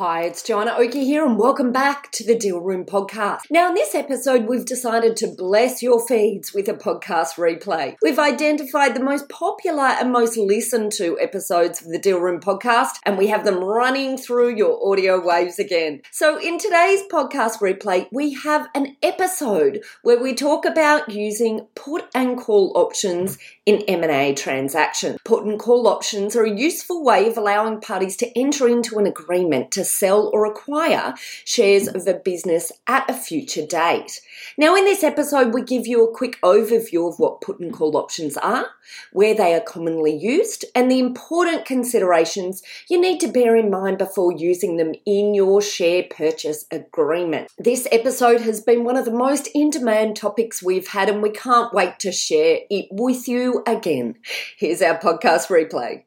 Hi, it's Joanna Oakey here, and welcome back to the Deal Room podcast. Now, in this episode, we've decided to bless your feeds with a podcast replay. We've identified the most popular and most listened to episodes of the Deal Room podcast, and we have them running through your audio waves again. So, in today's podcast replay, we have an episode where we talk about using put and call options in M&A transactions. Put and call options are a useful way of allowing parties to enter into an agreement to sell or acquire shares of a business at a future date. Now, in this episode, we give you a quick overview of what put and call options are, where they are commonly used, and the important considerations you need to bear in mind before using them in your share purchase agreement. This episode has been one of the most in demand topics we've had, and we can't wait to share it with you again. Here's our podcast replay.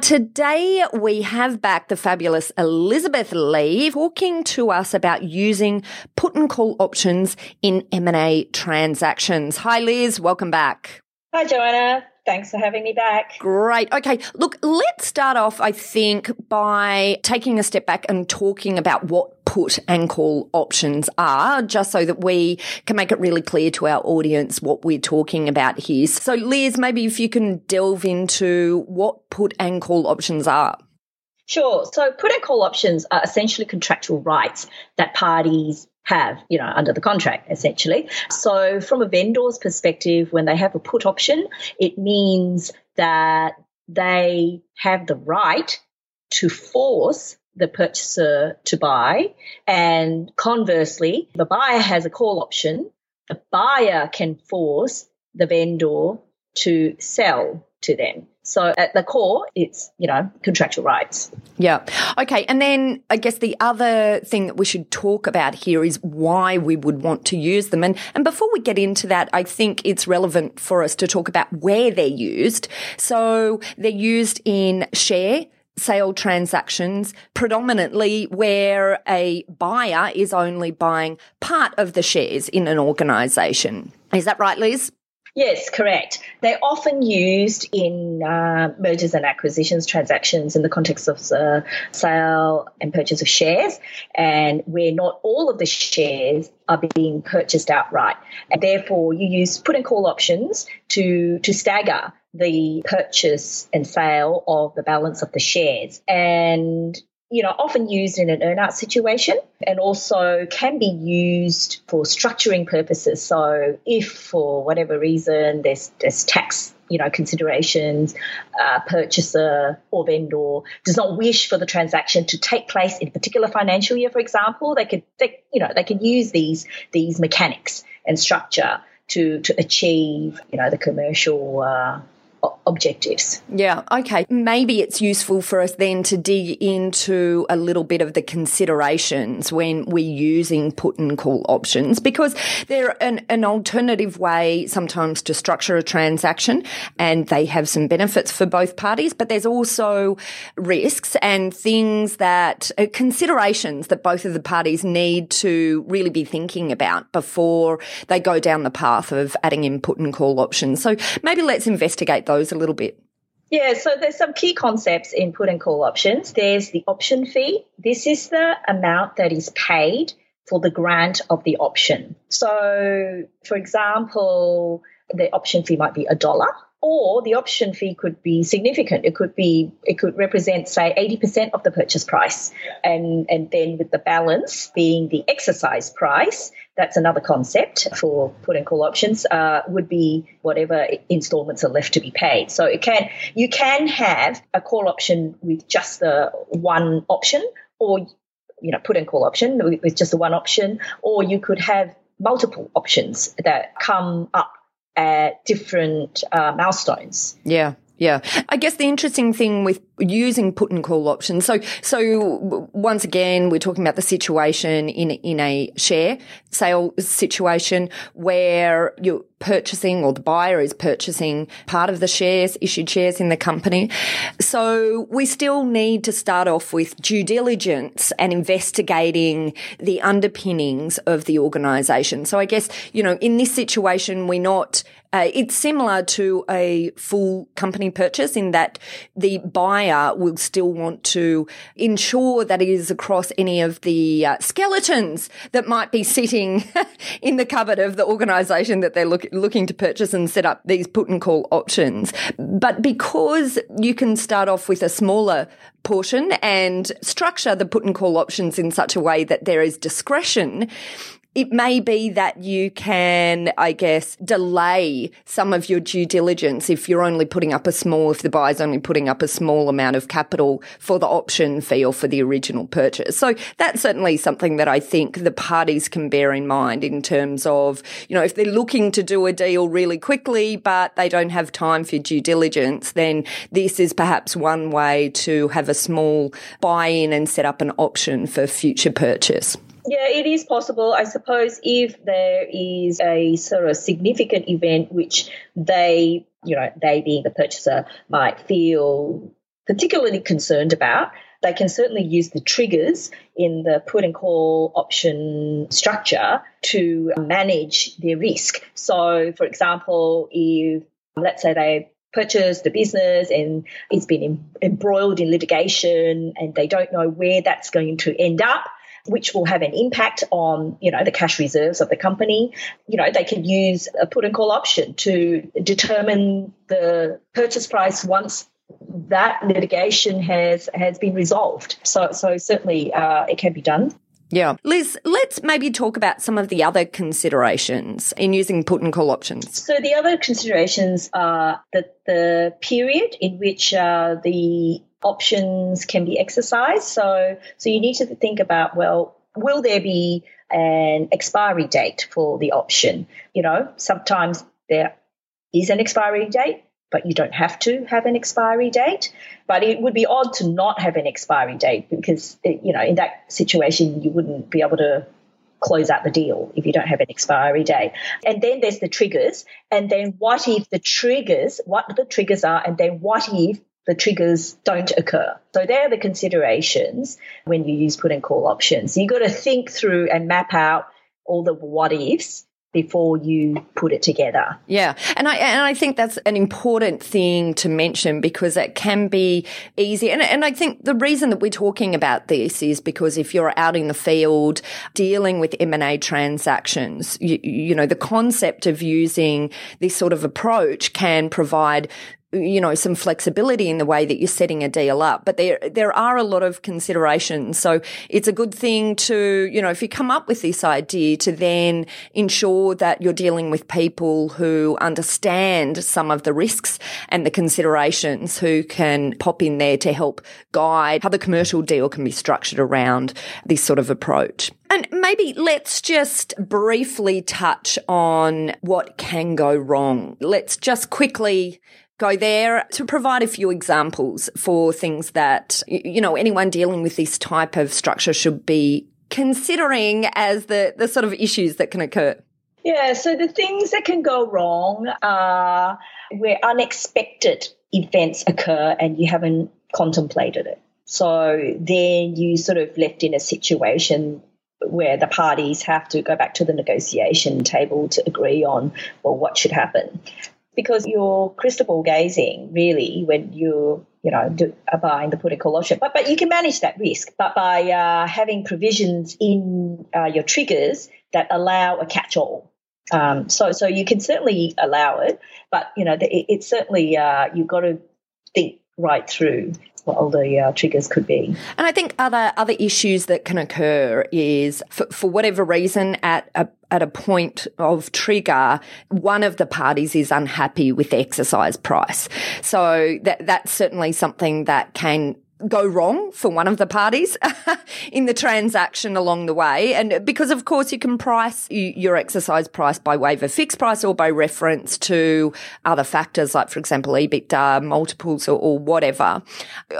Today we have back the fabulous Elizabeth Lee talking to us about using put and call options in M&A transactions. Hi Liz, welcome back. Hi, Joanna. Thanks for having me back. Great. Okay. Look, let's start off, I think, by taking a step back and talking about what put and call options are, just so that we can make it really clear to our audience what we're talking about here. So, Liz, maybe if you can delve into what put and call options are. Sure. So, put and call options are essentially contractual rights that parties have, you know, under the contract, essentially. So, from a vendor's perspective, when they have a put option, it means that they have the right to force the purchaser to buy. And conversely, the buyer has a call option. The buyer can force the vendor to sell to them. So at the core, it's, you know, contractual rights. Yeah. Okay. And then I guess the other thing that we should talk about here is why we would want to use them. And, and before we get into that, I think it's relevant for us to talk about where they're used. So they're used in share, sale transactions, predominantly where a buyer is only buying part of the shares in an organisation. Is that right, Liz? Yes, correct. They're often used in uh, mergers and acquisitions transactions in the context of uh, sale and purchase of shares, and where not all of the shares are being purchased outright. And therefore, you use put and call options to, to stagger the purchase and sale of the balance of the shares. And you know, often used in an earnout situation and also can be used for structuring purposes. So if for whatever reason there's, there's tax you know considerations uh, purchaser or vendor does not wish for the transaction to take place in a particular financial year for example they could they, you know they could use these these mechanics and structure to to achieve you know the commercial uh, objectives. Yeah, okay. Maybe it's useful for us then to dig into a little bit of the considerations when we're using put and call options because they're an, an alternative way sometimes to structure a transaction and they have some benefits for both parties, but there's also risks and things that uh, considerations that both of the parties need to really be thinking about before they go down the path of adding in put and call options. So maybe let's investigate those a little bit. Yeah, so there's some key concepts in put and call options. There's the option fee. This is the amount that is paid for the grant of the option. So, for example, the option fee might be a dollar or the option fee could be significant. It could be it could represent say 80% of the purchase price and and then with the balance being the exercise price that's another concept for put and call options uh, would be whatever installments are left to be paid. So it can you can have a call option with just the one option or you know put and call option with just the one option or you could have multiple options that come up at different uh, milestones. Yeah. Yeah. I guess the interesting thing with using put and call options. So, so once again, we're talking about the situation in, in a share sale situation where your purchasing or the buyer is purchasing part of the shares, issued shares in the company. So we still need to start off with due diligence and investigating the underpinnings of the organisation. So I guess, you know, in this situation, we're not uh, it's similar to a full company purchase in that the buyer will still want to ensure that it is across any of the uh, skeletons that might be sitting in the cupboard of the organisation that they're look, looking to purchase and set up these put and call options. But because you can start off with a smaller portion and structure the put and call options in such a way that there is discretion, it may be that you can, I guess, delay some of your due diligence if you're only putting up a small, if the buyer's only putting up a small amount of capital for the option fee or for the original purchase. So that's certainly something that I think the parties can bear in mind in terms of, you know, if they're looking to do a deal really quickly, but they don't have time for due diligence, then this is perhaps one way to have a small buy in and set up an option for future purchase. Yeah, it is possible. I suppose if there is a sort of significant event which they, you know, they being the purchaser might feel particularly concerned about, they can certainly use the triggers in the put and call option structure to manage their risk. So, for example, if let's say they purchased the business and it's been embroiled in litigation and they don't know where that's going to end up, which will have an impact on, you know, the cash reserves of the company. You know, they can use a put and call option to determine the purchase price once that litigation has has been resolved. So so certainly uh, it can be done. Yeah. Liz, let's maybe talk about some of the other considerations in using put and call options. So, the other considerations are that the period in which uh, the options can be exercised. So, so you need to think about well, will there be an expiry date for the option? You know, sometimes there is an expiry date, but you don't have to have an expiry date. But it would be odd to not have an expiry date because, you know, in that situation, you wouldn't be able to close out the deal if you don't have an expiry date. And then there's the triggers. And then what if the triggers, what the triggers are, and then what if the triggers don't occur. So they're the considerations when you use put and call options. You've got to think through and map out all the what ifs before you put it together. Yeah. And I and I think that's an important thing to mention because it can be easy. And and I think the reason that we're talking about this is because if you're out in the field dealing with M&A transactions, you, you know, the concept of using this sort of approach can provide you know, some flexibility in the way that you're setting a deal up. But there, there are a lot of considerations. So it's a good thing to, you know, if you come up with this idea to then ensure that you're dealing with people who understand some of the risks and the considerations who can pop in there to help guide how the commercial deal can be structured around this sort of approach. And maybe let's just briefly touch on what can go wrong. Let's just quickly go there to provide a few examples for things that, you know, anyone dealing with this type of structure should be considering as the, the sort of issues that can occur. Yeah, so the things that can go wrong are where unexpected events occur and you haven't contemplated it. So then you sort of left in a situation where the parties have to go back to the negotiation table to agree on well what should happen because you're crystal ball gazing really when you you know do, buying the put and call option. But but you can manage that risk, but by uh, having provisions in uh, your triggers that allow a catch all. Um, so so you can certainly allow it, but you know it, it's certainly uh, you've got to think right through what all the uh, triggers could be. And I think other other issues that can occur is for, for whatever reason at a at a point of trigger, one of the parties is unhappy with the exercise price. So that that's certainly something that can go wrong for one of the parties in the transaction along the way. And because of course you can price your exercise price by way of a fixed price or by reference to other factors like, for example, EBITDA multiples or, or whatever.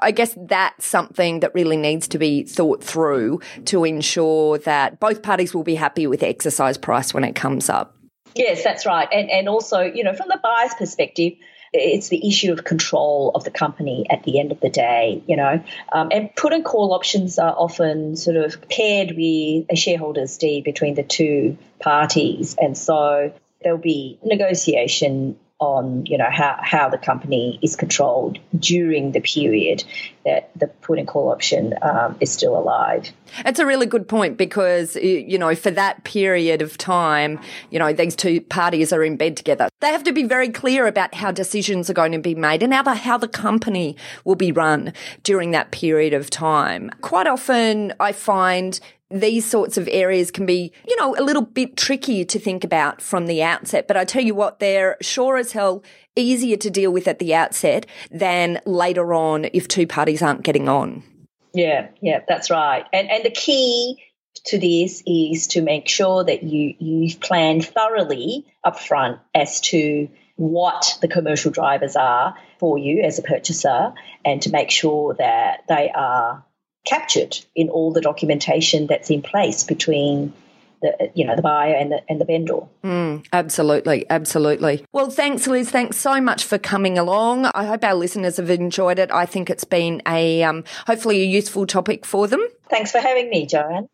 I guess that's something that really needs to be thought through to ensure that both parties will be happy with exercise price when it comes up. Yes, that's right. And, and also, you know, from the buyer's perspective, it's the issue of control of the company at the end of the day, you know. Um, and put and call options are often sort of paired with a shareholders deed between the two parties. And so there'll be negotiation on you know how, how the company is controlled during the period that the put and call option um, is still alive. That's a really good point because you know for that period of time, you know these two parties are in bed together. They have to be very clear about how decisions are going to be made and how the, how the company will be run during that period of time. Quite often, I find these sorts of areas can be, you know, a little bit tricky to think about from the outset. But I tell you what, they're sure as hell easier to deal with at the outset than later on if two parties aren't getting on. Yeah, yeah, that's right. And and the key to this is to make sure that you you've planned thoroughly upfront as to what the commercial drivers are for you as a purchaser and to make sure that they are captured in all the documentation that's in place between the you know the buyer and the and the vendor. Mm, absolutely, absolutely. Well, thanks, Liz. Thanks so much for coming along. I hope our listeners have enjoyed it. I think it's been a um, hopefully a useful topic for them. Thanks for having me, Joanne.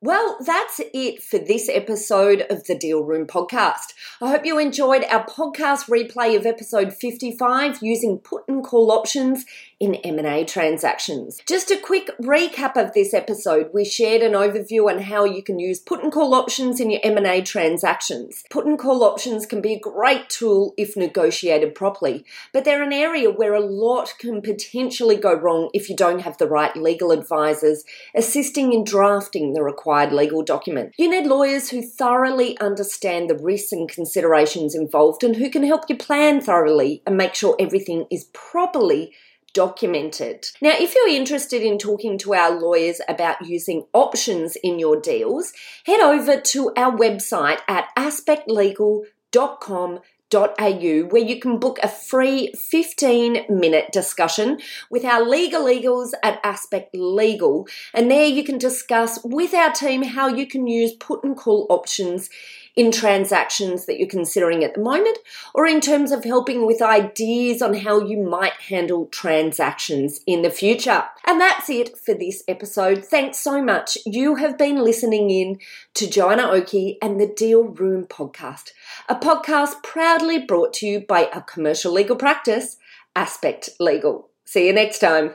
Well, that's it for this episode of the Deal Room podcast. I hope you enjoyed our podcast replay of episode 55 using put and call options in M&A transactions. Just a quick recap of this episode. We shared an overview on how you can use put and call options in your M&A transactions. Put and call options can be a great tool if negotiated properly, but they're an area where a lot can potentially go wrong if you don't have the right legal advisors assisting in drafting the required legal document. You need lawyers who thoroughly understand the risks and considerations involved and who can help you plan thoroughly and make sure everything is properly documented. Now, if you're interested in talking to our lawyers about using options in your deals, head over to our website at aspectlegal.com where you can book a free 15 minute discussion with our legal eagles at Aspect Legal. And there you can discuss with our team how you can use put and call options in transactions that you're considering at the moment, or in terms of helping with ideas on how you might handle transactions in the future. And that's it for this episode. Thanks so much. You have been listening in to Joanna Oakey and the Deal Room podcast, a podcast proudly brought to you by our commercial legal practice, Aspect Legal. See you next time.